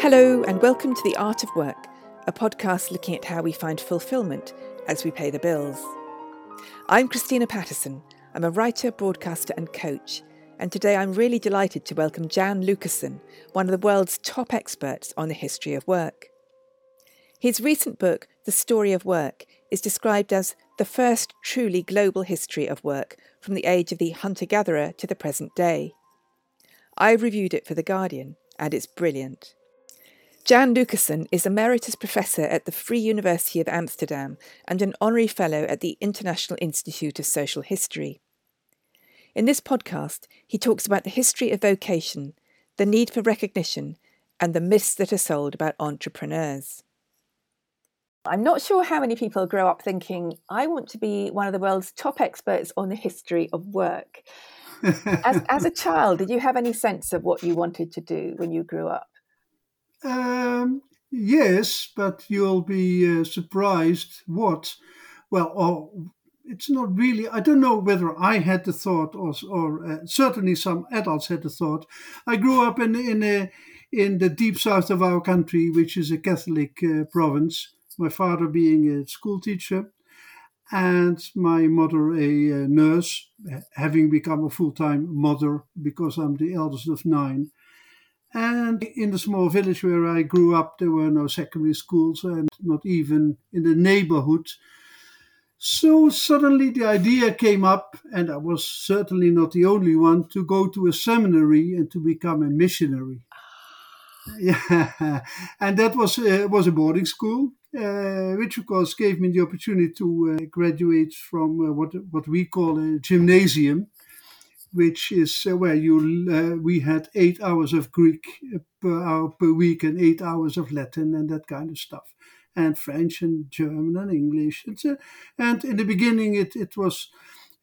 Hello, and welcome to The Art of Work, a podcast looking at how we find fulfillment as we pay the bills. I'm Christina Patterson. I'm a writer, broadcaster, and coach, and today I'm really delighted to welcome Jan Lucassen, one of the world's top experts on the history of work. His recent book, The Story of Work, is described as the first truly global history of work from the age of the hunter gatherer to the present day. I've reviewed it for The Guardian, and it's brilliant. Jan Lucassen is Emeritus Professor at the Free University of Amsterdam and an Honorary Fellow at the International Institute of Social History. In this podcast, he talks about the history of vocation, the need for recognition, and the myths that are sold about entrepreneurs. I'm not sure how many people grow up thinking, I want to be one of the world's top experts on the history of work. as, as a child, did you have any sense of what you wanted to do when you grew up? Um, yes, but you'll be uh, surprised what. Well, it's not really. I don't know whether I had the thought, or, or uh, certainly some adults had the thought. I grew up in in a, in the deep south of our country, which is a Catholic uh, province. My father being a school teacher, and my mother a, a nurse, having become a full time mother because I'm the eldest of nine. And in the small village where I grew up, there were no secondary schools and not even in the neighborhood. So suddenly the idea came up, and I was certainly not the only one, to go to a seminary and to become a missionary. Yeah, and that was uh, was a boarding school, uh, which of course gave me the opportunity to uh, graduate from uh, what what we call a gymnasium, which is uh, where you uh, we had eight hours of Greek uh, per hour per week and eight hours of Latin and that kind of stuff, and French and German and English. And, uh, and in the beginning, it it was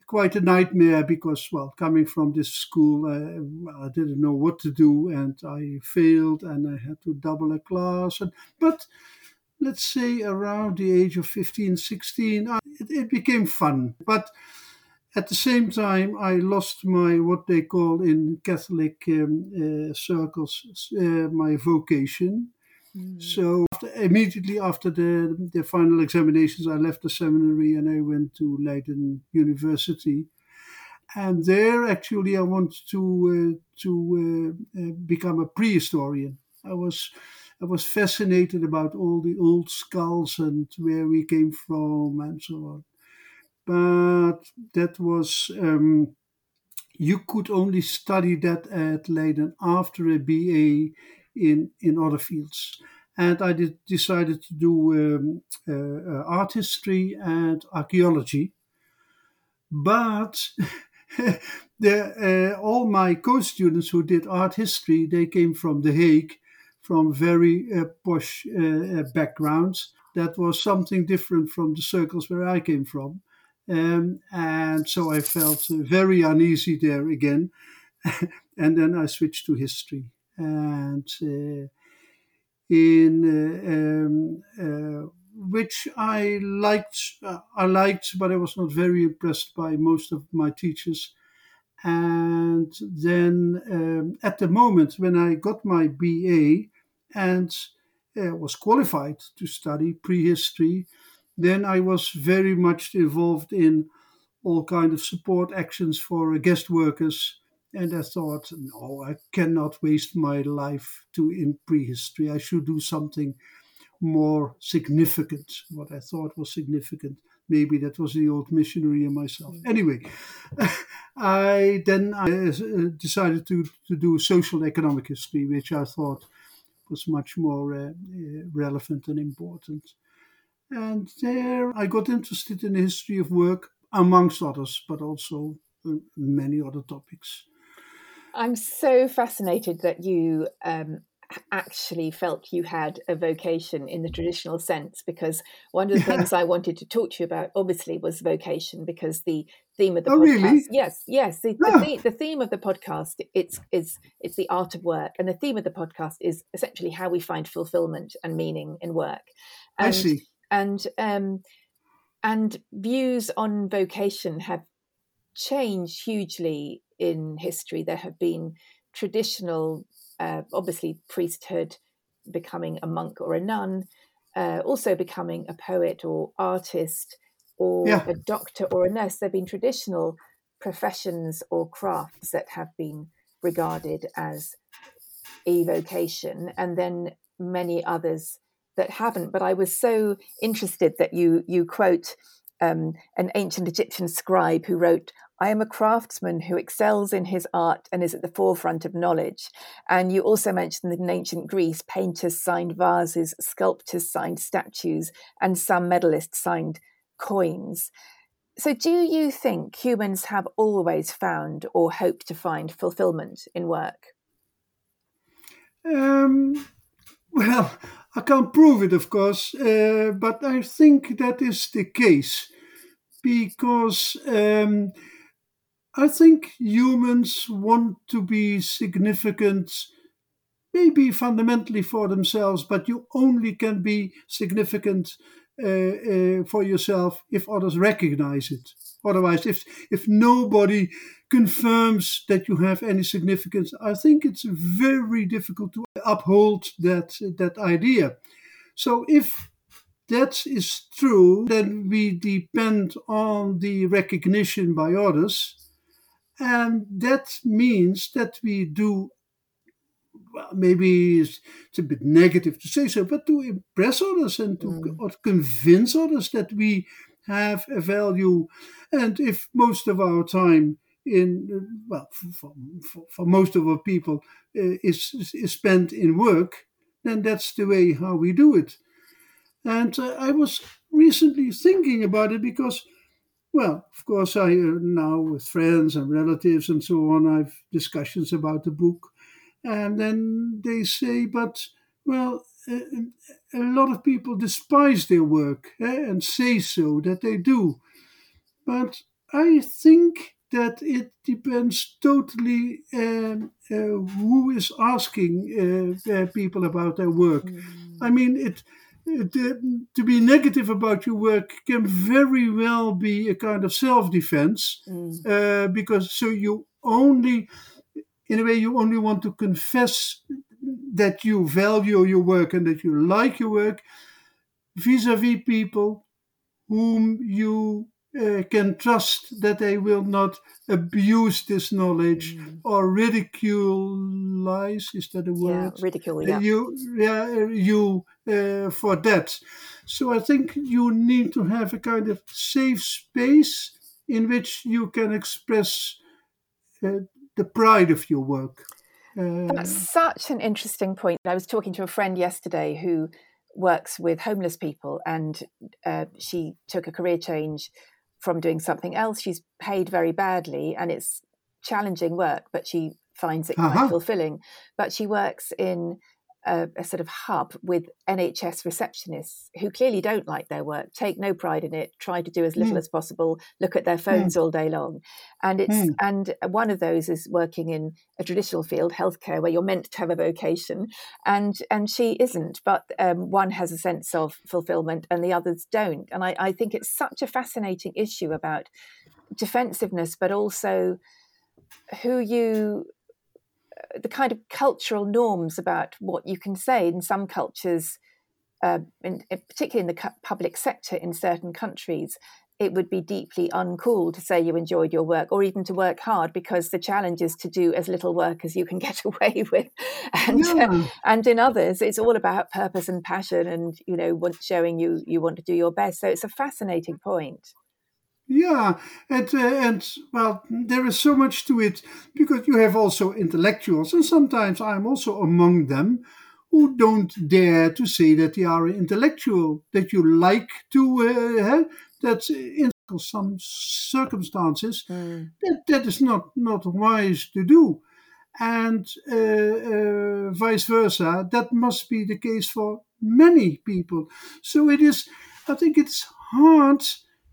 quite a nightmare because well, coming from this school, uh, I didn't know what to do and I failed and I had to double a class. And but let's say around the age of 15, 16, I, it, it became fun, but at the same time, I lost my what they call in Catholic um, uh, circles uh, my vocation. Mm. So after, immediately after the the final examinations, I left the seminary and I went to Leiden University. And there, actually, I wanted to uh, to uh, uh, become a prehistorian. I was I was fascinated about all the old skulls and where we came from and so on but that was um, you could only study that at Leiden after a BA in in other fields. And I did, decided to do um, uh, art history and archaeology. But the, uh, all my co-students who did art history, they came from The Hague, from very uh, posh uh, uh, backgrounds. That was something different from the circles where I came from. Um, and so I felt very uneasy there again. and then I switched to history. And uh, in uh, um, uh, which I liked, uh, I liked, but I was not very impressed by most of my teachers. And then um, at the moment when I got my BA and uh, was qualified to study prehistory, then I was very much involved in all kind of support actions for guest workers. And I thought, no, I cannot waste my life to in prehistory. I should do something more significant. What I thought was significant. Maybe that was the old missionary in myself. Mm. Anyway, I then I uh, decided to, to do social economic history, which I thought was much more uh, uh relevant and important. And there I got interested in the history of work, amongst others, but also uh, many other topics. I'm so fascinated that you um, actually felt you had a vocation in the traditional sense because one of the yeah. things I wanted to talk to you about obviously was vocation because the theme of the oh, podcast really? yes yes the, yeah. the, the, theme of the podcast it's is it's the art of work and the theme of the podcast is essentially how we find fulfillment and meaning in work and I see and um, and views on vocation have changed hugely in history. There have been traditional, uh, obviously priesthood, becoming a monk or a nun, uh, also becoming a poet or artist or yeah. a doctor or a nurse. There have been traditional professions or crafts that have been regarded as evocation, and then many others that haven't. But I was so interested that you you quote um, an ancient Egyptian scribe who wrote, I am a craftsman who excels in his art and is at the forefront of knowledge. And you also mentioned that in ancient Greece, painters signed vases, sculptors signed statues, and some medalists signed coins. So, do you think humans have always found or hope to find fulfillment in work? Um, well, I can't prove it, of course, uh, but I think that is the case because um, I think humans want to be significant, maybe fundamentally for themselves, but you only can be significant uh, uh, for yourself if others recognize it. Otherwise, if if nobody confirms that you have any significance, I think it's very difficult to uphold that that idea. So if that is true, then we depend on the recognition by others, and that means that we do well, maybe it's, it's, a bit negative to say so, but to impress others and to mm. convince others that we have a value. And if most of our time in well for, for, for most of our people uh, is, is spent in work, then that's the way how we do it. And uh, I was recently thinking about it because, well, of course, I uh, now with friends and relatives and so on, I've discussions about the book, and then they say, but well, a, a lot of people despise their work eh, and say so that they do, but I think that it depends totally um, uh, who is asking uh, people about their work. Mm. I mean, it, it to be negative about your work can very well be a kind of self-defense mm. Uh, because so you only, in a way, you only want to confess that you value your work and that you like your work vis-a-vis people whom you uh, can trust that they will not abuse this knowledge mm. or ridiculize is that a word yeah, ridicule yeah. you yeah you uh, for that so i think you need to have a kind of safe space in which you can express uh, the pride of your work that's such an interesting point i was talking to a friend yesterday who works with homeless people and uh, she took a career change from doing something else. She's paid very badly and it's challenging work, but she finds it quite uh-huh. fulfilling. But she works in a, a, sort of hub with NHS receptionists who clearly don't like their work, take no pride in it, try to do as little mm. as possible, look at their phones mm. all day long. And it's mm. and one of those is working in a traditional field, healthcare, where you're meant to have a vocation, and and she isn't. But um, one has a sense of fulfillment, and the others don't. And I, I think it's such a fascinating issue about defensiveness, but also who you the kind of cultural norms about what you can say in some cultures, uh, in, particularly in the public sector in certain countries, it would be deeply uncool to say you enjoyed your work or even to work hard because the challenge is to do as little work as you can get away with. And yeah. uh, and in others it's all about purpose and passion and you know showing you you want to do your best. So it's a fascinating point yeah, and uh, and well, there is so much to it because you have also intellectuals, and sometimes I'm also among them who don't dare to say that they are an intellectual. That you like to uh, that in some circumstances mm. that that is not not wise to do, and uh, uh, vice versa. That must be the case for many people. So it is. I think it's hard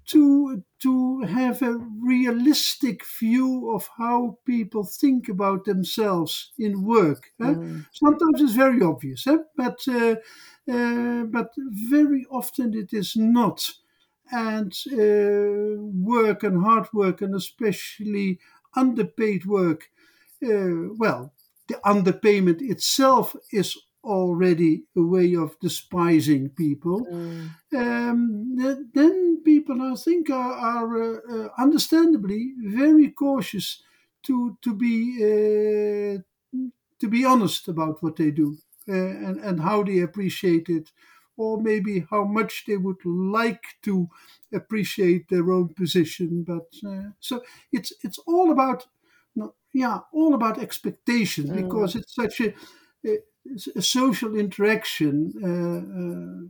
to to have a realistic view of how people think about themselves in work. Mm. Sometimes it's very obvious, but uh, uh, but very often it is not. And uh, work and hard work, and especially underpaid work, uh, well, the underpayment itself is already a way of despising people, mm. um, then people, I think, are, are uh, uh, understandably very cautious to to be uh, to be honest about what they do uh, and and how they appreciate it, or maybe how much they would like to appreciate their own position. But uh, so it's it's all about yeah all about expectation mm. because it's such a, social interaction. Uh, uh,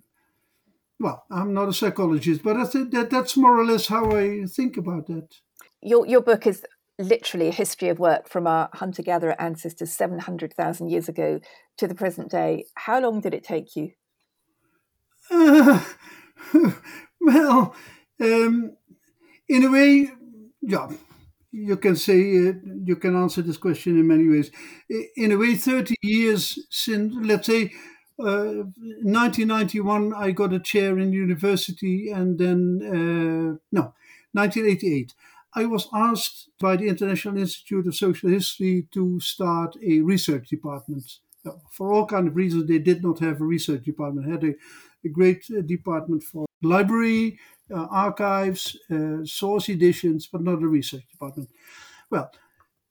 well, I'm not a psychologist, but I think that that's more or less how I think about that. Your your book is literally a history of work from our hunter gatherer ancestors 700,000 years ago to the present day. How long did it take you? Uh, well, um, in a way, yeah, you can say uh, you can answer this question in many ways. In a way, 30 years since, let's say, uh, 1991, I got a chair in university, and then, uh, no, 1988. I was asked by the International Institute of Social History to start a research department. For all kind of reasons, they did not have a research department. Had a, a great uh, department for library, uh, archives, uh, source editions, but not a research department. Well,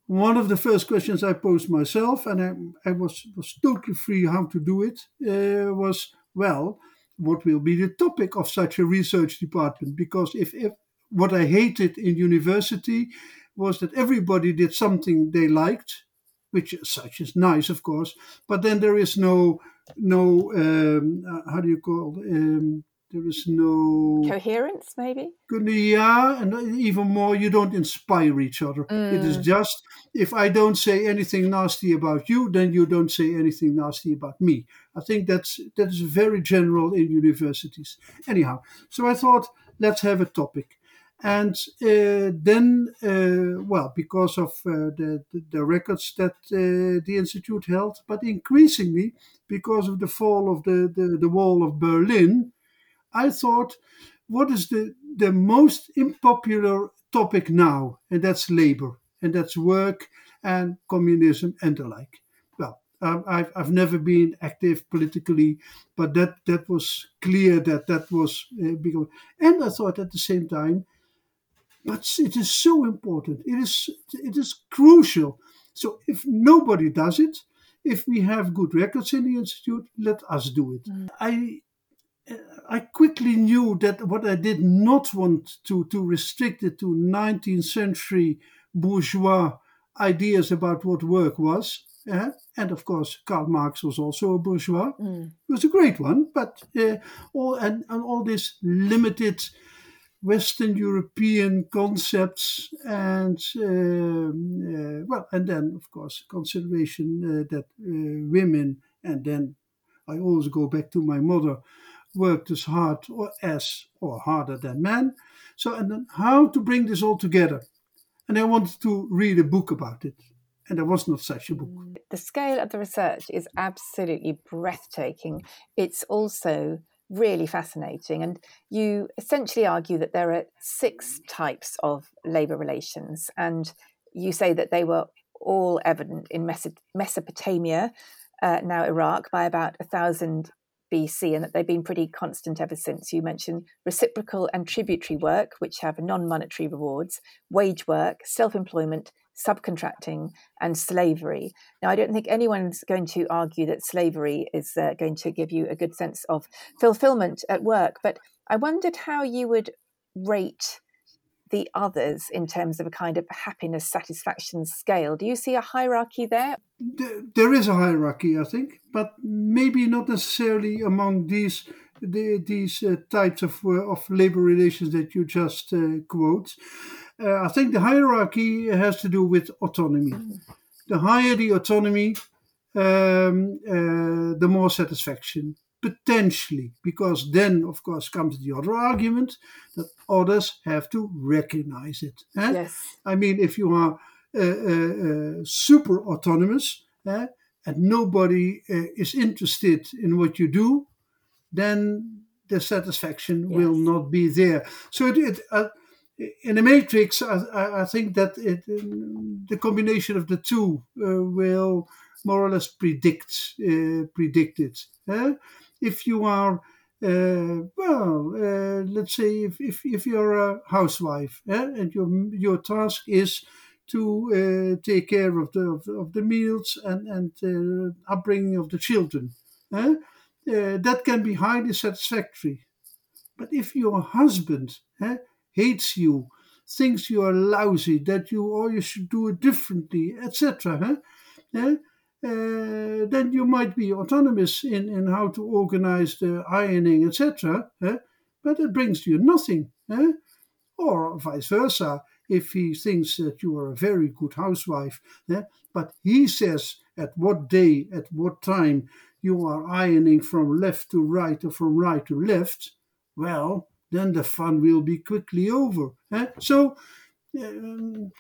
one of the first questions I posed myself, and I, I was, was totally free how to do it, uh, was well, what will be the topic of such a research department? Because if, if what I hated in university was that everybody did something they liked, which such is nice, of course, but then there is no no um, uh, how do you call? Um, there is no coherence, maybe. Yeah, and even more, you don't inspire each other. Mm. It is mm. just if I don't say anything nasty about you, then you don't say anything nasty about me. I think that's that is very general in universities. Anyhow, so I thought let's have a topic. And uh, then, uh, well, because of uh, the, the, the, records that uh, the Institute held, but increasingly because of the fall of the, the, the wall of Berlin, I thought, what is the, the most unpopular topic now? And that's labor, and that's work and communism and the like. Well, I've, I've never been active politically, but that, that was clear that that was uh, because, and I thought at the same time, but it is so important. It is it is crucial. So if nobody does it, if we have good records in the institute, let us do it. Mm. I I quickly knew that what I did not want to, to restrict it to 19th century bourgeois ideas about what work was. Uh, and of course, Karl Marx was also a bourgeois. Mm. He was a great one, but uh, all and, and all this limited Western European concepts, and um, uh, well, and then of course consideration uh, that uh, women, and then I always go back to my mother, worked as hard or as or harder than men. So, and then how to bring this all together, and I wanted to read a book about it. And there was not such a book. The scale of the research is absolutely breathtaking. It's also really fascinating. And you essentially argue that there are six types of labour relations, and you say that they were all evident in Mesopotamia, uh, now Iraq, by about 1000 BC, and that they've been pretty constant ever since. You mentioned reciprocal and tributary work, which have non monetary rewards, wage work, self employment, subcontracting and slavery. Now, I don't think anyone's going to argue that slavery is uh, going to give you a good sense of fulfillment at work, but I wondered how you would rate the others in terms of a kind of happiness satisfaction scale. Do you see a hierarchy there? There is a hierarchy, I think, but maybe not necessarily among these the, these uh, types of uh, of labor relations that you just uh, quote. Uh, I think the hierarchy has to do with autonomy. Mm. The higher the autonomy, um, uh, the more satisfaction potentially, because then, of course, comes the other argument that others have to recognize it. Eh? Yes. I mean, if you are uh, uh, uh super autonomous eh, and nobody uh, is interested in what you do, then the satisfaction yes. will not be there. So it, it uh, in the matrix, I, I think that it, the combination of the two uh, will more or less predict uh, predicted. Uh, if you are uh, well, uh, let's say if, if, if you're a housewife eh, and your your task is to uh, take care of the of, of the meals and and uh, upbringing of the children, eh, uh, that can be highly satisfactory. But if your husband eh, hates you, thinks you are lousy, that you or you should do it differently, etc. Eh, then you might be autonomous in, in how to organize the ironing, etc. Eh? But it brings you nothing. Eh? Or vice versa, if he thinks that you are a very good housewife, eh? but he says at what day, at what time you are ironing from left to right or from right to left, well, then the fun will be quickly over. Eh? So, um,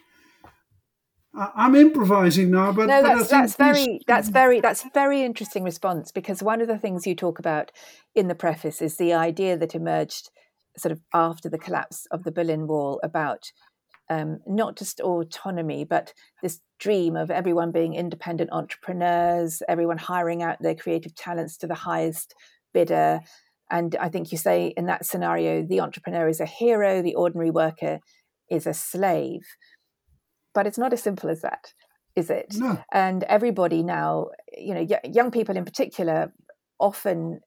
I'm improvising now, but no, that's, but that's very that's very that's very interesting response because one of the things you talk about in the preface is the idea that emerged sort of after the collapse of the Berlin Wall about um, not just autonomy, but this dream of everyone being independent entrepreneurs, everyone hiring out their creative talents to the highest bidder. And I think you say in that scenario, the entrepreneur is a hero, the ordinary worker is a slave. But it's not as simple as that, is it? No. And everybody now, you know, y- young people in particular, often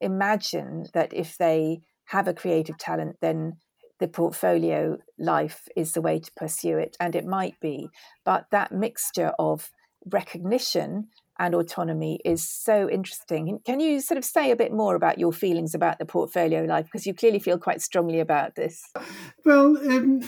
imagine that if they have a creative talent, then the portfolio life is the way to pursue it. And it might be. But that mixture of recognition and autonomy is so interesting. Can you sort of say a bit more about your feelings about the portfolio life? Because you clearly feel quite strongly about this. Well, um,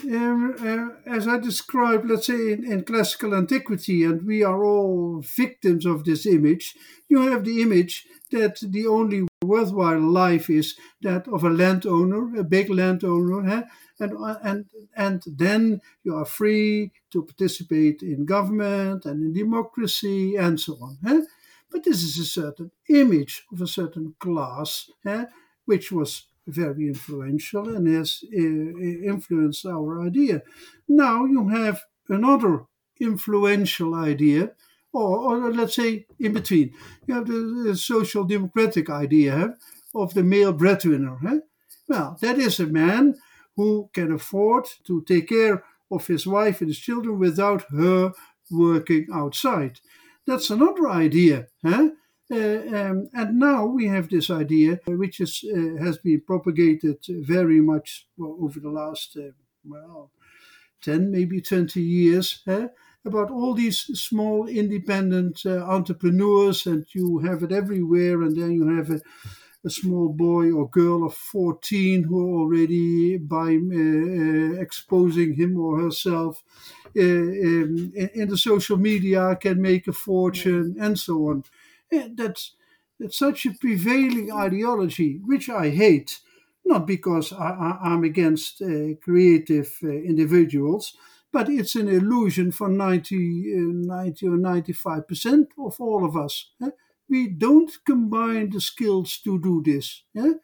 uh, as I described, let's say in, in, classical antiquity, and we are all victims of this image, you have the image that the only worthwhile life is that of a landowner, a big landowner, huh? And and and then you are free to participate in government and in democracy and so on. Huh? But this is a certain image of a certain class, huh? which was very influential and has uh, influenced our idea. Now you have another influential idea, or, or let's say in between. You have the, the social democratic idea of the male breadwinner. Huh? Well, that is a man who can afford to take care of his wife and his children without her working outside. That's another idea. Huh? Uh, um, and now we have this idea, uh, which is, uh, has been propagated very much over the last, uh, well, 10, maybe 20 years, huh? about all these small independent uh, entrepreneurs, and you have it everywhere, and then you have a a small boy or girl of 14 who already by uh, uh, exposing him or herself uh, um, in, in, the social media can make a fortune and so on. And that's, that's such a prevailing ideology, which I hate, not because I, am against uh, creative uh, individuals, but it's an illusion for 90, uh, 90 or 95% of all of us. Eh? We don't combine the skills to do this. Yeah?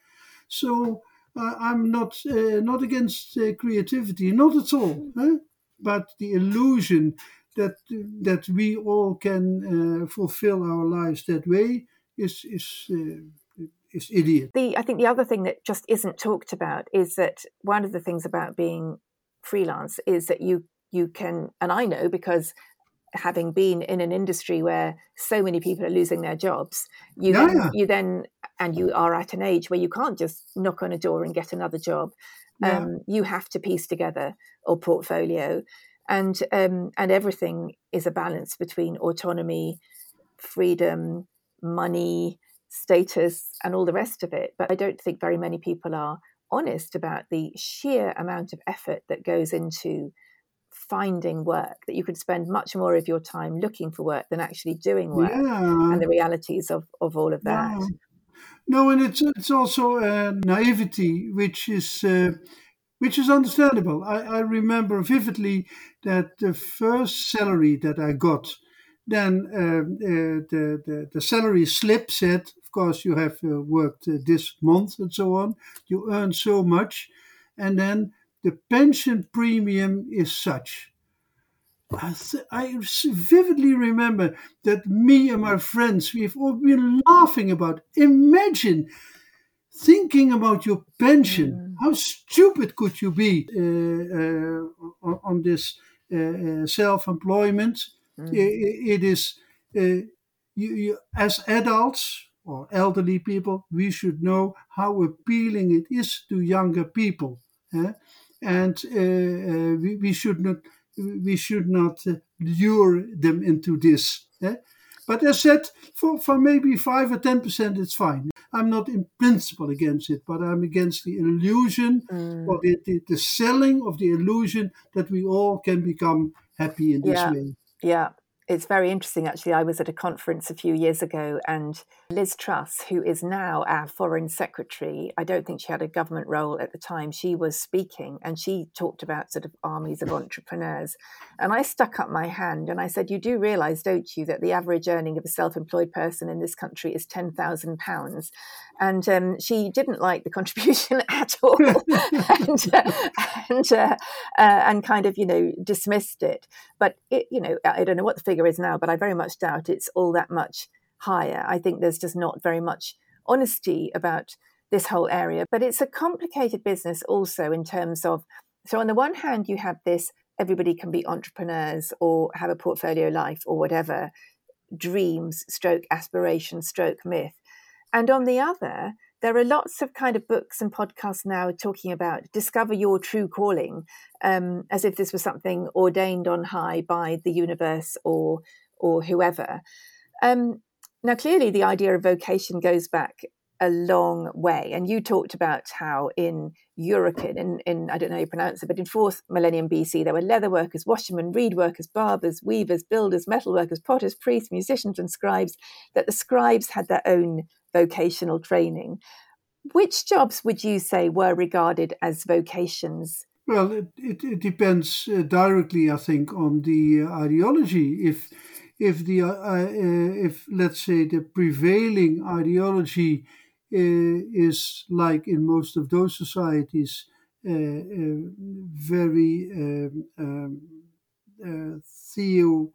So uh, I'm not uh, not against uh, creativity, not at all. But the illusion that that we all can uh, fulfill our lives that way is is uh, is idiot. The I think the other thing that just isn't talked about is that one of the things about being freelance is that you you can and I know because having been in an industry where so many people are losing their jobs, you yeah. then, you then and you are at an age where you can't just knock on a door and get another job. Yeah. Um, you have to piece together a portfolio, and um, and everything is a balance between autonomy, freedom, money, status, and all the rest of it. But I don't think very many people are honest about the sheer amount of effort that goes into finding work that you could spend much more of your time looking for work than actually doing work yeah. and the realities of, of all of that yeah. no and it's it's also a naivety which is uh, which is understandable I, I remember vividly that the first salary that i got then uh, uh, the, the, the salary slip said of course you have uh, worked uh, this month and so on you earn so much and then the pension premium is such. I, th- I vividly remember that me and my friends, we've all been laughing about. Imagine thinking about your pension. Mm. How stupid could you be uh, uh, on this uh, uh self employment? Mm. It, it is, uh, you, you, as adults or elderly people, we should know how appealing it is to younger people. Eh? And uh, we, we should not we should not lure them into this. Eh? But as said, for, for maybe 5 or 10%, it's fine. I'm not in principle against it, but I'm against the illusion mm. or the, the, the, selling of the illusion that we all can become happy in this yeah. way. Yeah, it's very interesting, actually. I was at a conference a few years ago, and Liz Truss, who is now our foreign secretary, I don't think she had a government role at the time, she was speaking and she talked about sort of armies of entrepreneurs. And I stuck up my hand and I said, You do realize, don't you, that the average earning of a self employed person in this country is £10,000? And um, she didn't like the contribution at all and, uh, and, uh, uh, and kind of, you know, dismissed it. But, it, you know, I don't know what the figure figure is now, but I very much doubt it's all that much higher. I think there's just not very much honesty about this whole area. But it's a complicated business also in terms of so, on the one hand, you have this everybody can be entrepreneurs or have a portfolio life or whatever dreams, stroke aspiration, stroke myth. And on the other, there are lots of kind of books and podcasts now talking about discover your true calling, um, as if this was something ordained on high by the universe or or whoever. Um, now, clearly, the idea of vocation goes back a long way. And you talked about how in Urukun, in, in I don't know how you pronounce it, but in fourth millennium BC, there were leather workers, washermen, reed workers, barbers, weavers, builders, metal workers, potters, priests, musicians, and scribes, that the scribes had their own vocational training. Which jobs would you say were regarded as vocations? Well, it, it, it depends uh, directly, I think, on the uh, ideology. If if the uh, uh if let's say the prevailing ideology uh, is like in most of those societies, uh, very um, um theo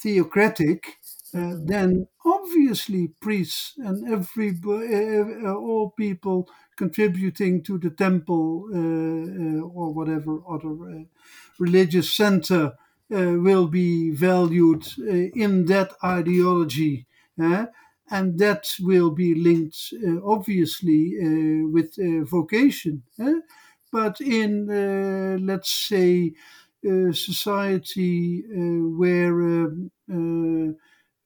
theocratic, then obviously priests and every uh, uh, all people contributing to the temple uh, or whatever other religious center will be valued in that ideology. and that will be linked obviously with vocation. But in, let's say, society where um,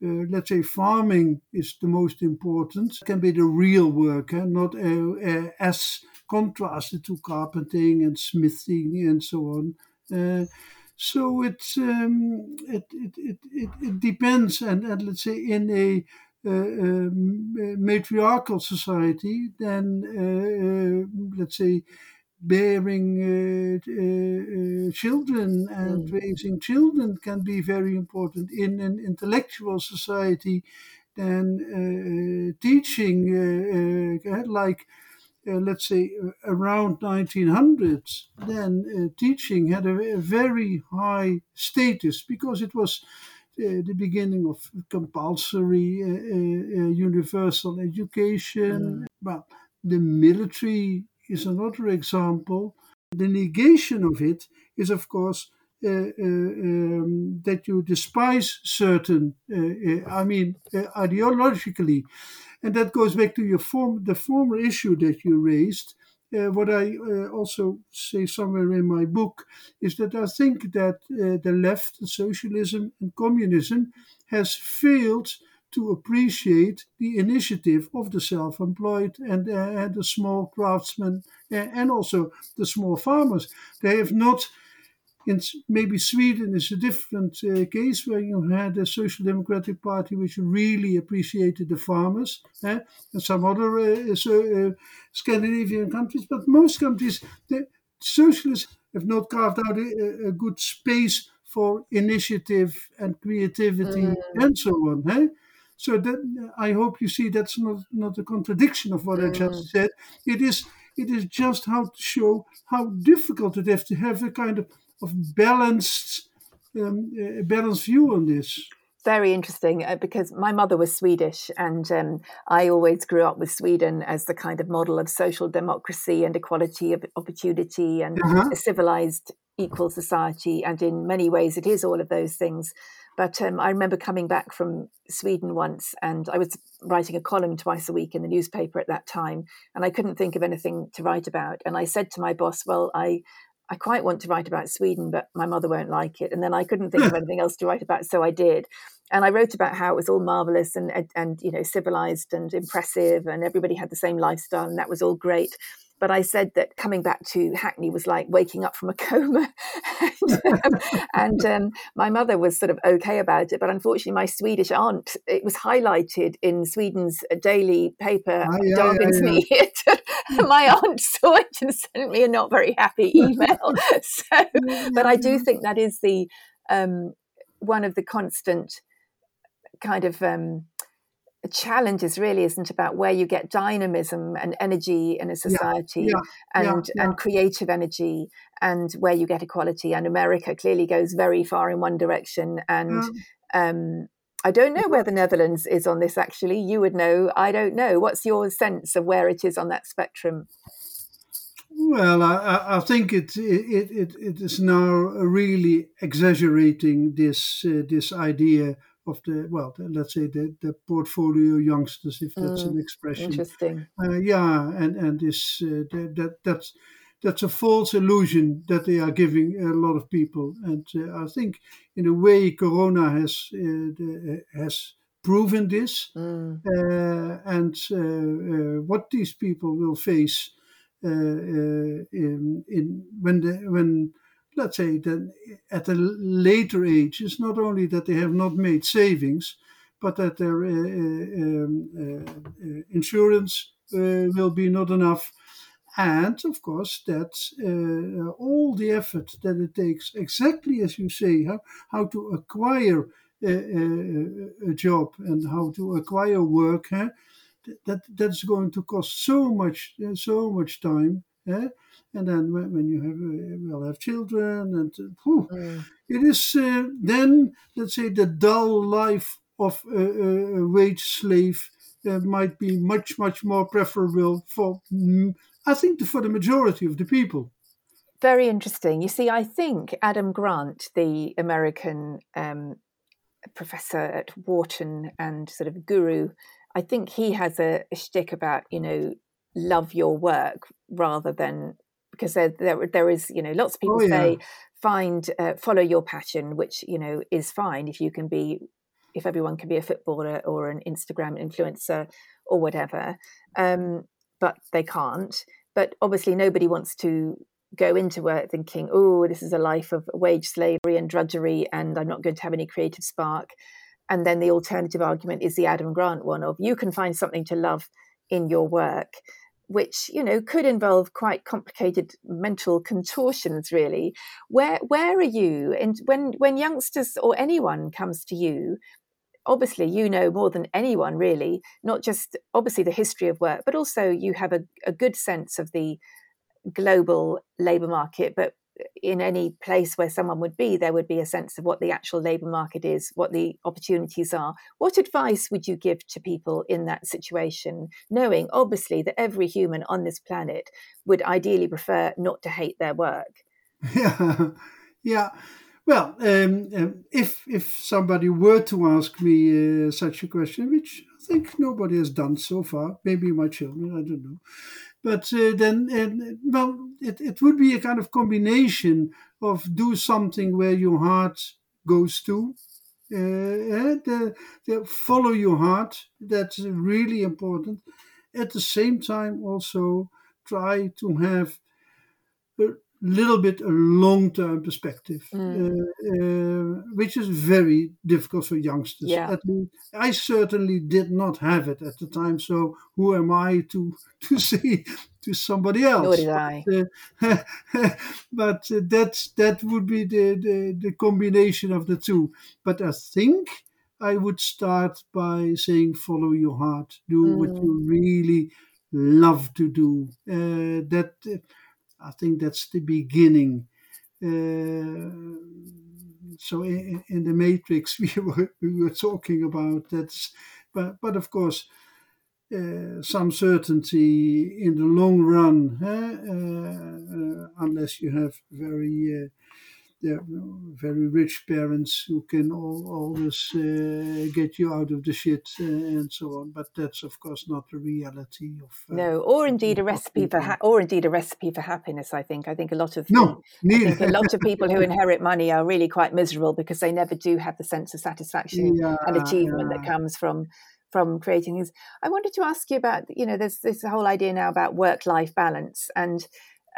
uh, let's say farming is the most important. It can be the real work eh? not uh, uh, as contrasted to carpenting and smithing and so on. So it, um, it, it, it, it, it, depends. And, and let's say in a uh, matriarchal society then uh, let's say bearing uh, uh, uh, children and mm. raising children can be very important in an intellectual society than teaching like uh, let's say uh, around 1900s then uh, teaching had a, a, very high status because it was the beginning of compulsory universal education mm. well the military is another example. The negation of it is, of course, uh, uh, um, that you despise certain, uh, uh I mean, uh, ideologically. And that goes back to your form, the former issue that you raised. Uh, what I also say somewhere in my book is that I think that the left, socialism, and communism has failed to appreciate the initiative of the self employed and, uh, and the small craftsmen uh, and also the small farmers. They have not. In maybe Sweden is a different uh, case where you had a social democratic party which really appreciated the farmers, eh? and some other uh, so, uh, Scandinavian countries, but most countries, the socialists have not carved out a, a good space for initiative and creativity mm. and so on. Eh? So that I hope you see that's not, not a contradiction of what mm. I just mm. said. It is it is just how to show how difficult it is to have a kind of, of balanced um, a balanced view on this very interesting uh, because my mother was Swedish, and um, I always grew up with Sweden as the kind of model of social democracy and equality of opportunity and uh-huh. a civilized, equal society. And in many ways, it is all of those things. But um, I remember coming back from Sweden once, and I was writing a column twice a week in the newspaper at that time, and I couldn't think of anything to write about. And I said to my boss, "Well, I I quite want to write about Sweden, but my mother won't like it. And then I couldn't think of anything else to write about, so I did. And I wrote about how it was all marvelous and and you know civilized and impressive, and everybody had the same lifestyle, and that was all great. But I said that coming back to Hackney was like waking up from a coma. and, um, and um, my mother was sort of okay about it. But unfortunately, my Swedish aunt, it was highlighted in Sweden's daily paper, oh, yeah, Dagens yeah, yeah. my aunt saw it and sent me a not very happy email. so, but I do think that is the um, one of the constant kind of um, challenges really isn't about where you get dynamism and energy in a society yeah, yeah, and yeah, and creative energy and where you get equality and america clearly goes very far in one direction and um, I don't know where the Netherlands is on this actually. You would know. I don't know. What's your sense of where it is on that spectrum? Well, I, I think it, it, it, it is now really exaggerating this uh, this idea of the well, the, let's say the, the portfolio youngsters, if that's mm, an expression. Interesting. Uh, yeah, and and this uh, that that's that's a false illusion that they are giving a lot of people, and uh, I think in a way Corona has uh, the, uh, has proven this, mm. Uh, and what these people will face in, in when the when let's say that at a later age, it's not only that they have not made savings, but that their uh, um, uh, insurance uh, will be not enough. And of course, that uh, all the effort that it takes, exactly as you say, how, how to acquire a, a, job and how to acquire work, huh? that that's going to cost so much, so much time. And then when, when you have uh, will have children and whew, mm. it is uh, then let's say the dull life of a, a wage slave uh, might be much much more preferable for mm, I think for the majority of the people. Very interesting. You see, I think Adam Grant, the American um, professor at Wharton and sort of guru, I think he has a, a shtick about you know love your work rather than because there, there, there is you know lots of people oh, yeah. say find uh, follow your passion which you know is fine if you can be if everyone can be a footballer or an instagram influencer or whatever um, but they can't. But obviously nobody wants to go into work thinking oh this is a life of wage slavery and drudgery and i'm not going to have any creative spark. And then the alternative argument is the adam grant one of you can find something to love in your work which you know could involve quite complicated mental contortions really. Where where are you? And when when youngsters or anyone comes to you obviously you know more than anyone really not just obviously the history of work but also you have a, a good sense of the global labor market but in any place where someone would be, there would be a sense of what the actual labour market is, what the opportunities are. What advice would you give to people in that situation, knowing obviously that every human on this planet would ideally prefer not to hate their work? Yeah, yeah. Well, um, um, if if somebody were to ask me uh, such a question, which I think nobody has done so far, maybe my children, I don't know. But uh, then, uh, well, it, it would be a kind of combination of do something where your heart goes to. Uh, the, the follow your heart. That's really important. At the same time, also try to have little bit a long-term perspective, mm. uh, uh, which is very difficult for youngsters. Yeah. I certainly did not have it at the time. So who am I to to say to somebody else? Nor did I. But, uh, but uh, that that would be the, the the combination of the two. But I think. I would start by saying, follow your heart. Do mm. what you really love to do. Uh, that I think that's the beginning. Uh, so in, in, the matrix we were we were talking about that's but but of course uh, some certainty in the long run uh, uh, unless you have very yeah, very rich parents who can all, always uh, get you out of the shit uh, and so on. But that's of course not the reality of uh, no, or indeed a recipe for ha- or indeed a recipe for happiness. I think I think a lot of no, a lot of people who inherit money are really quite miserable because they never do have the sense of satisfaction yeah, and achievement yeah. that comes from from creating things. I wanted to ask you about you know there's this whole idea now about work life balance and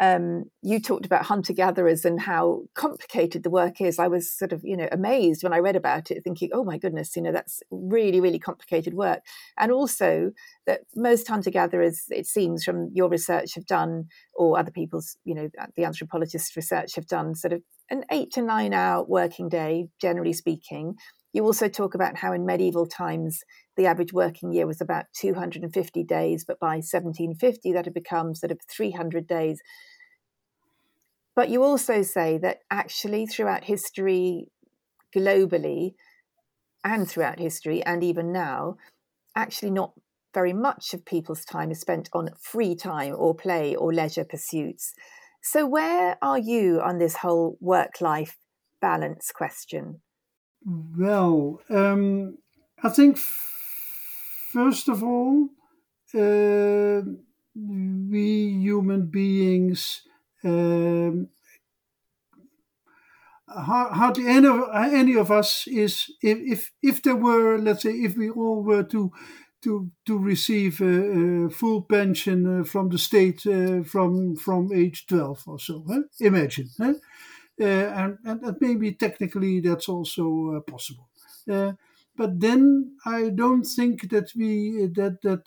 um, you talked about hunter gatherers and how complicated the work is. I was sort of, you know, amazed when I read about it, thinking, oh my goodness, you know, that's really, really complicated work. And also that most hunter gatherers, it seems from your research, have done, or other people's, you know, the anthropologists' research have done sort of an eight to nine hour working day, generally speaking. You also talk about how in medieval times the average working year was about 250 days, but by 1750 that had become sort of 300 days. But you also say that actually throughout history, globally, and throughout history, and even now, actually not very much of people's time is spent on free time or play or leisure pursuits. So, where are you on this whole work life balance question? Well, um, I think first of all, uh, we human beings um, hardly any of, any of us is if, if if there were let's say if we all were to to to receive a, a full pension uh, from the state uh, from from age 12 or so huh? imagine huh? Uh, and, and maybe technically that's also uh, possible uh, but then I don't think that we that that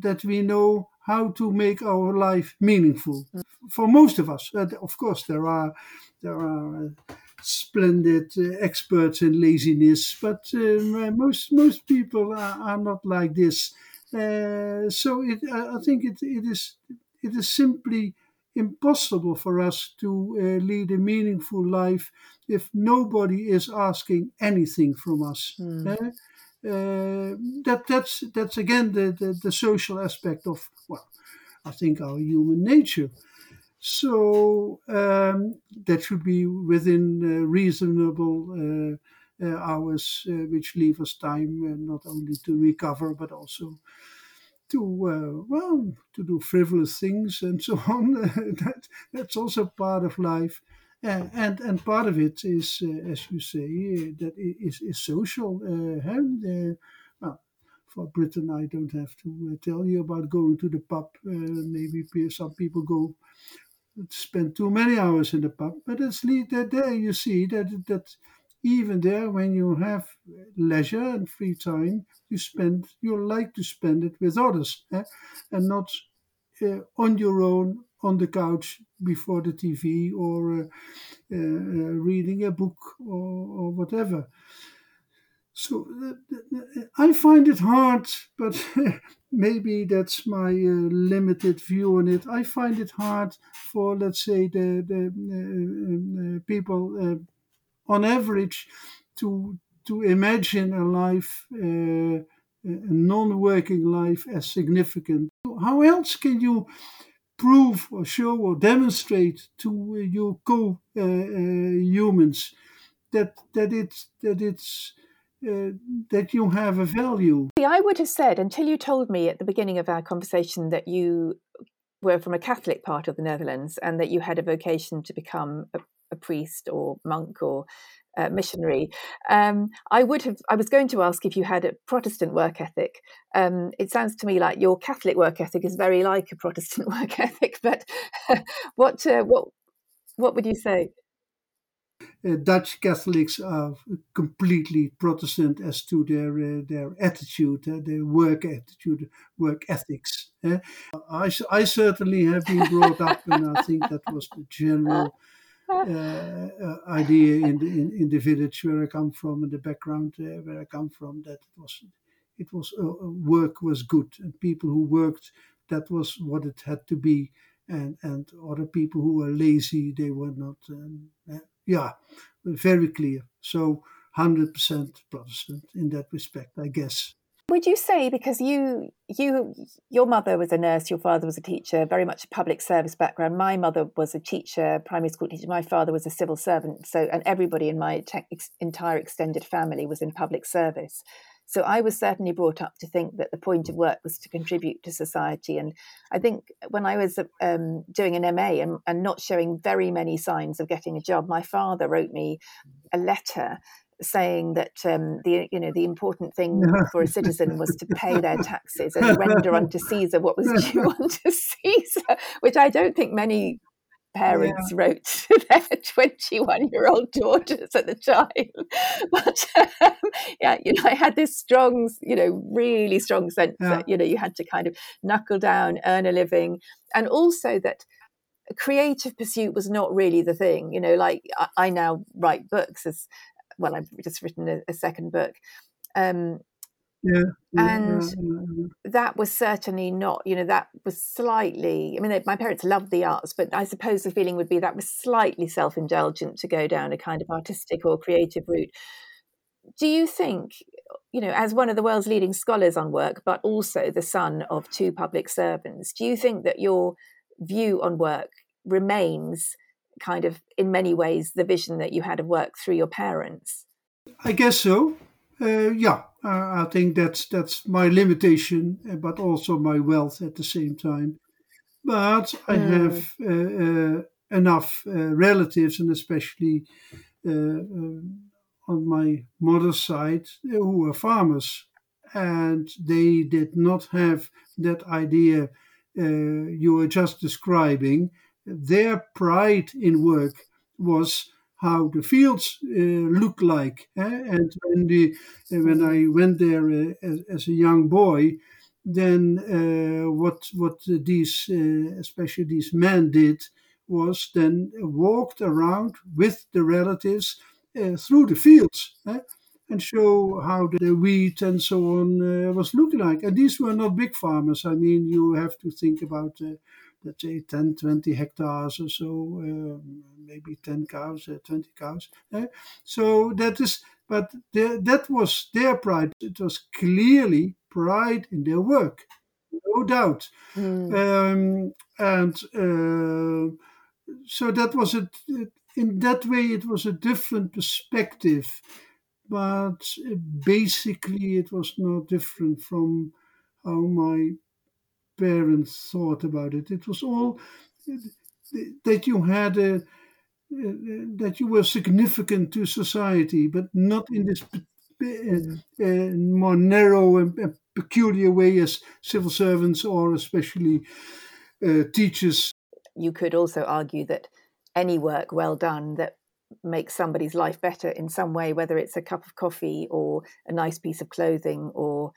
that we know how to make our life meaningful for most of us. Uh, of course, there are there are uh, splendid uh, experts in laziness, but um, most most people are, are not like this. Uh, so it, I think it, it is it is simply impossible for us to uh, lead a meaningful life if nobody is asking anything from us. Mm. Uh, uh, that that's that's again the, the, the social aspect of well, I think our human nature. So um, that should be within uh, reasonable uh, uh, hours, which leave us time not only to recover but also to uh, well to do frivolous things and so on. that that's also part of life, uh, and and part of it is, uh, as you say, uh, that is is social. Uh, well, for Britain, I don't have to uh, tell you about going to the pub. maybe some people go spend too many hours in the pub, but it's there you see that that even there when you have leisure and free time you spend you like to spend it with others eh? and not uh, on your own on the couch before the tv or uh, uh, reading a book or, or whatever so i find it hard but maybe that's my limited view on it i find it hard for let's say the, the people on average to to imagine a life, uh, a non-working life, as significant. How else can you prove or show or demonstrate to your co-humans uh, that that it's that it's uh, that you have a value? I would have said until you told me at the beginning of our conversation that you were from a Catholic part of the Netherlands and that you had a vocation to become a, a priest or monk or uh, missionary. Um, I would have. I was going to ask if you had a Protestant work ethic. Um, it sounds to me like your Catholic work ethic is very like a Protestant work ethic. But what uh, what what would you say? Uh, Dutch Catholics are completely Protestant as to their uh, their attitude, uh, their work attitude, work ethics. Uh, I, I certainly have been brought up, and I think that was the general uh, uh, idea in the in, in, the village where I come from and the background uh, where I come from that it was it was work was good and people who worked that was what it had to be and and other people who were lazy they were not um, yeah, very clear. So 100% Protestant in that respect, I guess. Would you say because you you your mother was a nurse, your father was a teacher, very much a public service background. My mother was a teacher, primary school teacher. My father was a civil servant. So and everybody in my te- entire extended family was in public service. So I was certainly brought up to think that the point of work was to contribute to society. And I think when I was um, doing an MA and, and not showing very many signs of getting a job, my father wrote me a letter saying that um, the you know the important thing for a citizen was to pay their taxes and render unto Caesar what was due unto Caesar, which I don't think many parents yeah. wrote to their 21 year old daughters at the time. But um, yeah, you know, I had this strong, you know, really strong sense yeah. that, you know, you had to kind of knuckle down, earn a living, and also that creative pursuit was not really the thing you know like i, I now write books as well, I've just written a, a second book. Um, yeah, yeah, and yeah, that was certainly not, you know, that was slightly, I mean, they, my parents loved the arts, but I suppose the feeling would be that was slightly self indulgent to go down a kind of artistic or creative route. Do you think, you know, as one of the world's leading scholars on work, but also the son of two public servants, do you think that your view on work remains kind of in many ways the vision that you had of work through your parents? I guess so. Uh, yeah uh, i think that's that's my limitation uh, but also my wealth at the same time. But i mm. have uh, uh enough uh, relatives and especially on my mother's side who are farmers. And they did not have that idea you were just describing their pride in work was how the fields uh, look like. Eh? And when, the, when I went there uh, as, as, a young boy, then uh, what what these uh, especially these men did was then walked around with the relatives uh, through the fields. Eh? and show how the wheat and so on uh, was looking like. And these were not big farmers. I mean, you have to think about uh, let's say 10, 20 hectares or so, uh, maybe 10 cows, uh, 20 cows. Uh, so that is, but that was their pride. It was clearly pride in their work, no doubt. Mm. Um, and uh, so that was a, in that way, it was a different perspective. But basically, it was not different from how my parents thought about it. It was all that you had a, that you were significant to society, but not in this uh, uh, more narrow and peculiar way as civil servants or especially uh, teachers. You could also argue that any work well done that makes somebody's life better in some way, whether it's a cup of coffee or a nice piece of clothing or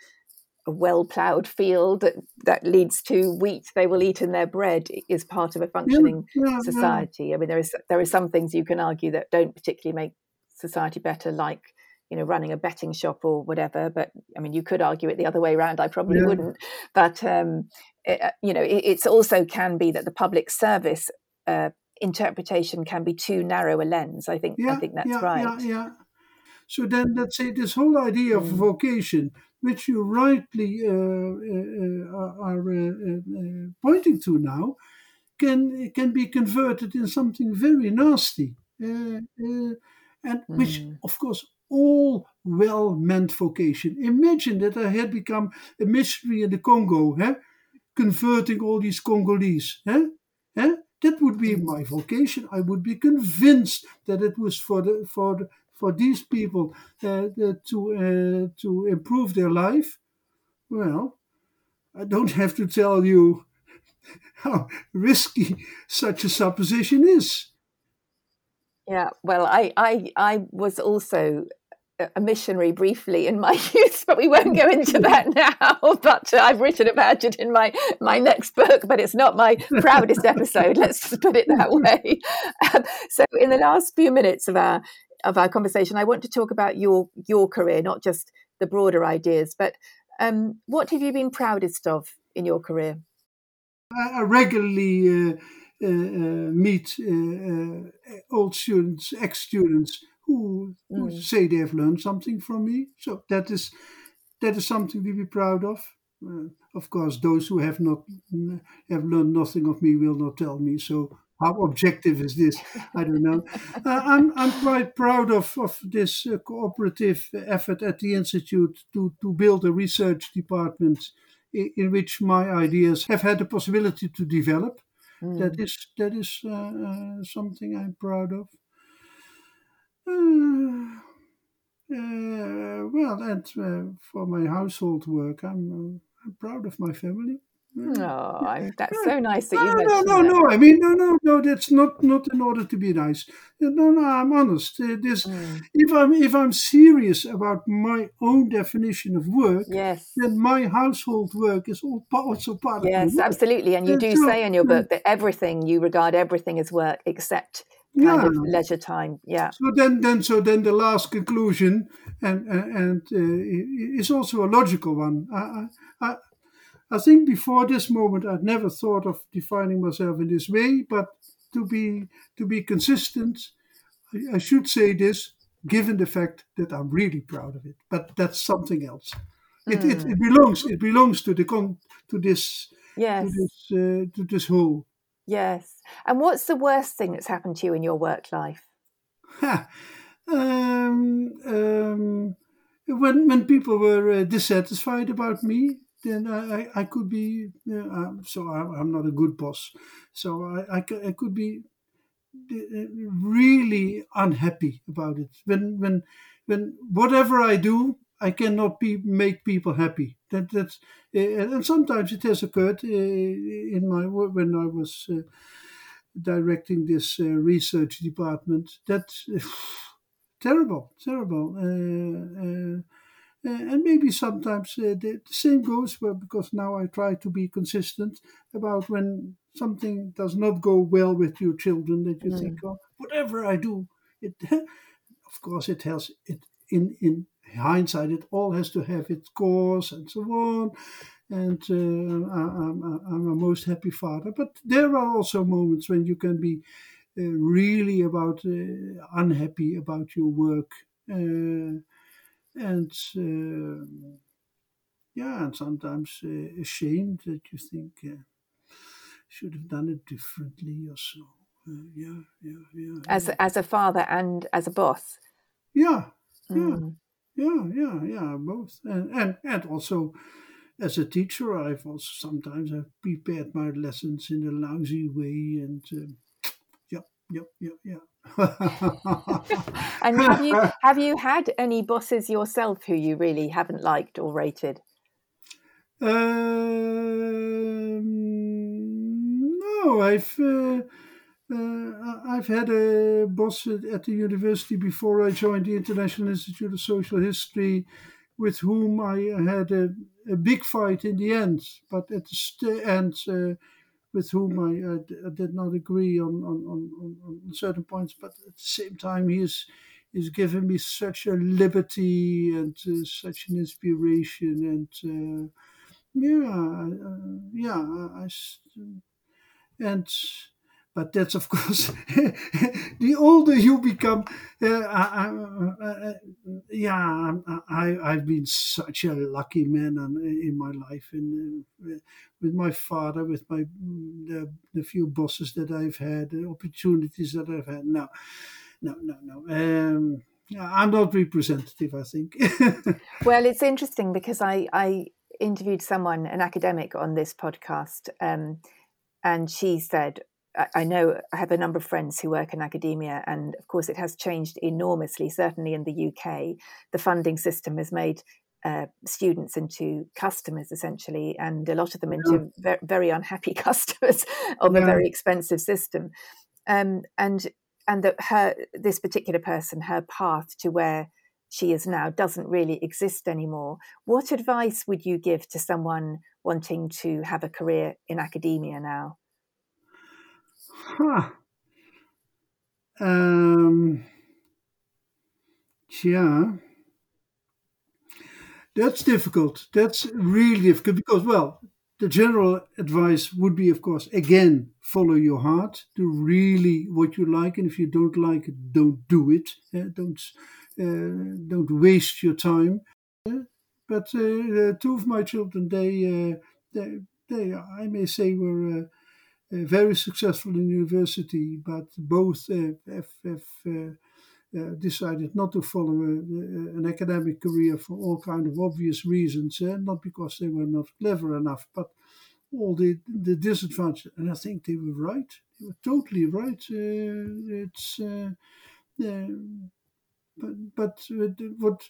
a well ploughed field that, that leads to wheat they will eat in their bread is part of a functioning yeah, yeah, society. Yeah. I mean, there is there are some things you can argue that don't particularly make society better, like you know running a betting shop or whatever. But I mean, you could argue it the other way around. I probably wouldn't. But um, it, uh, you know, it, it's also can be that the public service. Uh, interpretation can be too narrow a lens. I think I think that's right. Yeah, yeah. So then, let's say this whole idea of mm. vocation which you rightly uh, uh, uh are uh, pointing to now, can can be converted in something very nasty, and mm. which, of course, all well-meant vocation. Imagine that I had become a missionary in the Congo, eh? converting all these Congolese. Eh? Eh? That would be my vocation. I would be convinced that it was for the for the, for these people uh, to uh, to improve their life, well, I don't have to tell you how risky such a supposition is. Yeah, well, I I I was also a missionary briefly in my youth, but we won't go into that now. But uh, I've written about it in my my next book, but it's not my proudest episode. Let's put it that way. Um, so, in the last few minutes of our of our conversation, I want to talk about your your career, not just the broader ideas. But um, what have you been proudest of in your career? I regularly uh, uh, uh, meet uh, old students, ex students who, who Mm. say they have learned something from me. So that is that is something to be proud of. Uh, of course, those who have not have learned nothing of me will not tell me. So how objective is this? I don't know. Uh, I'm I'm quite proud of of this uh, cooperative effort at the institute to to build a research department in, in which my ideas have had the possibility to develop. Mm. That is that is uh, uh, something I'm proud of. Uh, uh, well, and uh, for my household work, I'm uh, I'm proud of my family. Oh, I'm, that's so nice that no, you no, mentioned no, no. I mean, no, no, no. That's not not in order to be nice. No, no. I'm honest. Uh, this, Mm. if I'm if I'm serious about my own definition of work, Yes. then my household work is all also part of my Yes, absolutely. And you do so, say in your book that everything, you regard everything as work except kind yeah. of leisure time. Yeah. So then, then, so then, the last conclusion, and and, and uh, is also a logical one. I, I, I think before this moment, I'd never thought of defining myself in this way. But to be to be consistent, I, I should say this, given the fact that I'm really proud of it. But that's something else. It, it, Mm. it belongs it belongs to the con to this to Yes. this uh, to this whole. Yes. And what's the worst thing that's happened to you in your work life? Um, um, when when people were uh, dissatisfied about me, then I, I, I could be. So I'm, I'm not a good boss. So I, I, I could be uh, really unhappy about it. When when when whatever I do, I cannot be make people happy. That that's uh, and sometimes it has occurred in my when I was. Directing this research department. That's terrible, terrible. And maybe sometimes uh, the, the same goes well because now I try to be consistent about when something does not go well with your children that you Mm. think, oh, whatever I do, it of course it has it in in hindsight it all has to have its course and so on and uh, I, I'm, I'm a most happy father. But there are also moments when you can be uh, really about uh, unhappy about your work, uh, and uh, yeah, and sometimes uh, ashamed that you think uh, should have done it differently or so. Uh, yeah, yeah, yeah, As, as a father and as a boss? yeah, yeah, Mm. yeah, yeah, yeah, both, and and and also as a teacher, I've also sometimes I've prepared my lessons in a lousy way, and um, yeah, yeah, yeah, yeah. And have you have you had any bosses yourself who you really haven't liked or rated? um, no, I've. Uh, uh, I've had a boss at the university before I joined the International Institute of Social History, with whom I had a, a big fight in the end. But at the st- end, uh, with whom I did not agree on, on, on, on- certain points. But at the same time, he is he's given me such a liberty and uh, such an inspiration. And uh, yeah, uh, yeah, I, I and but that's of course the older you become uh, I, I, uh, yeah I'm- I, i've been such a lucky man in my life and uh, with my father with my the, the few bosses that i've had the opportunities that i've had. No no no no. Um, i'm not representative i think. Well, it's interesting because I, I interviewed someone, an academic, on this podcast, um, and she said, I, know I have a number of friends who work in academia, and of course, it has changed enormously, certainly in the UK. The funding system has made uh, students into customers essentially, and a lot of them into ve- very unhappy customers of a very expensive system. Um, and and that her this particular person, her path to where she is now doesn't really exist anymore. What advice would you give to someone wanting to have a career in academia now? Huh. Um, yeah, that's difficult. That's really difficult because, well, the general advice would be, of course, again, follow your heart. Do really what you like, and if you don't like it, don't do it. Uh, don't uh, don't waste your time. Uh, but uh, two of my children, they, uh, they, they, I may say, were uh, Uh, very successful in university, but both uh, have, have uh, uh, decided not to follow a, a, an academic career for all kind of obvious reasons, uh, not because they were not clever enough, but all the the disadvantages. And I think they were right. They were totally right. Uh, it's but but what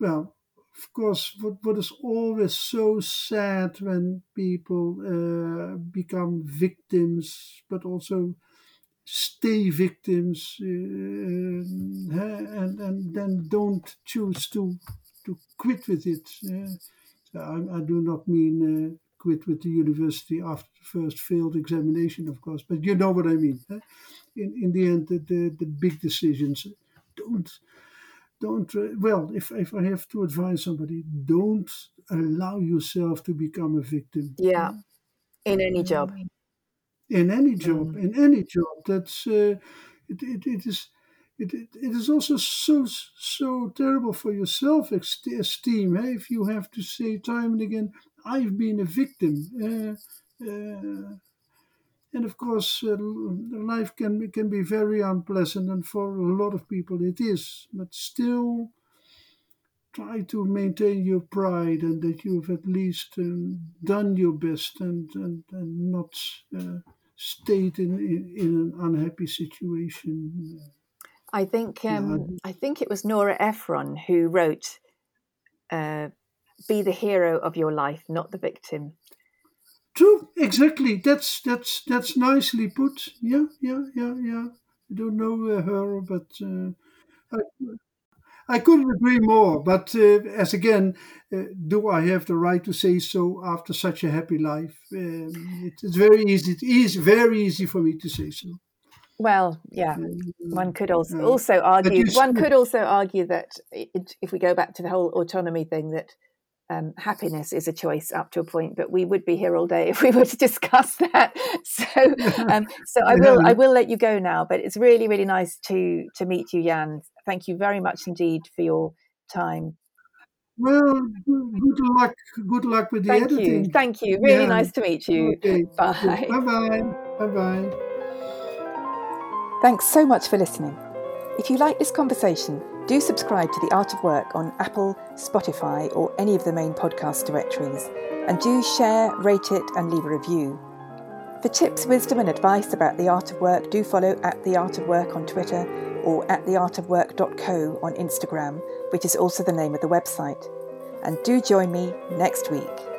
well of course, what, what is always so sad when people uh, become victims, but also stay victims uh, and, and then don't choose to, to quit with it. Uh, I, I, do not mean uh, quit with the university after the first failed examination, of course, but you know what I mean. In, in the end, the, the, the big decisions don't don't uh, well if, if i have to advise somebody don't allow yourself to become a victim. Yeah. In any job. In any job in any job that's uh, it, it, it is it, it, it is also so so terrible for your self esteem eh? if you have to say time and again i've been a victim uh, uh, and of course uh, life can can be very unpleasant and for a lot of people it is but still try to maintain your pride and that you've at least um, done your best and and, and not uh, stayed in, in, in an unhappy situation i think um, yeah. i think it was nora ephron who wrote uh, be the hero of your life not the victim True, exactly. That's that's that's nicely put. Yeah, yeah, yeah, yeah. I don't know uh, her, but uh, I, I couldn't agree more. But uh, as again, uh, do I have the right to say so after such a happy life? Um, it, it's very easy. It is very easy for me to say so. Well, yeah, one could also also argue. One could also argue that it, if we go back to the whole autonomy thing, that um, happiness is a choice up to a point, but we would be here all day if we were to discuss that. So, um, so I will I will let you go now. But it's really really nice to to meet you, Jan. Thank you very much indeed for your time. Well, good luck. Good luck with the Thank editing. You. Thank you. Really yeah. nice to meet you. Okay. Bye. Bye bye. Bye bye. Thanks so much for listening. If you like this conversation do subscribe to The Art of Work on Apple, Spotify, or any of the main podcast directories, and do share, rate it, and leave a review. For tips, wisdom, and advice about the art of work, do follow at The Art of Work on Twitter or at theartofwork.co on Instagram, which is also the name of the website. And do join me next week.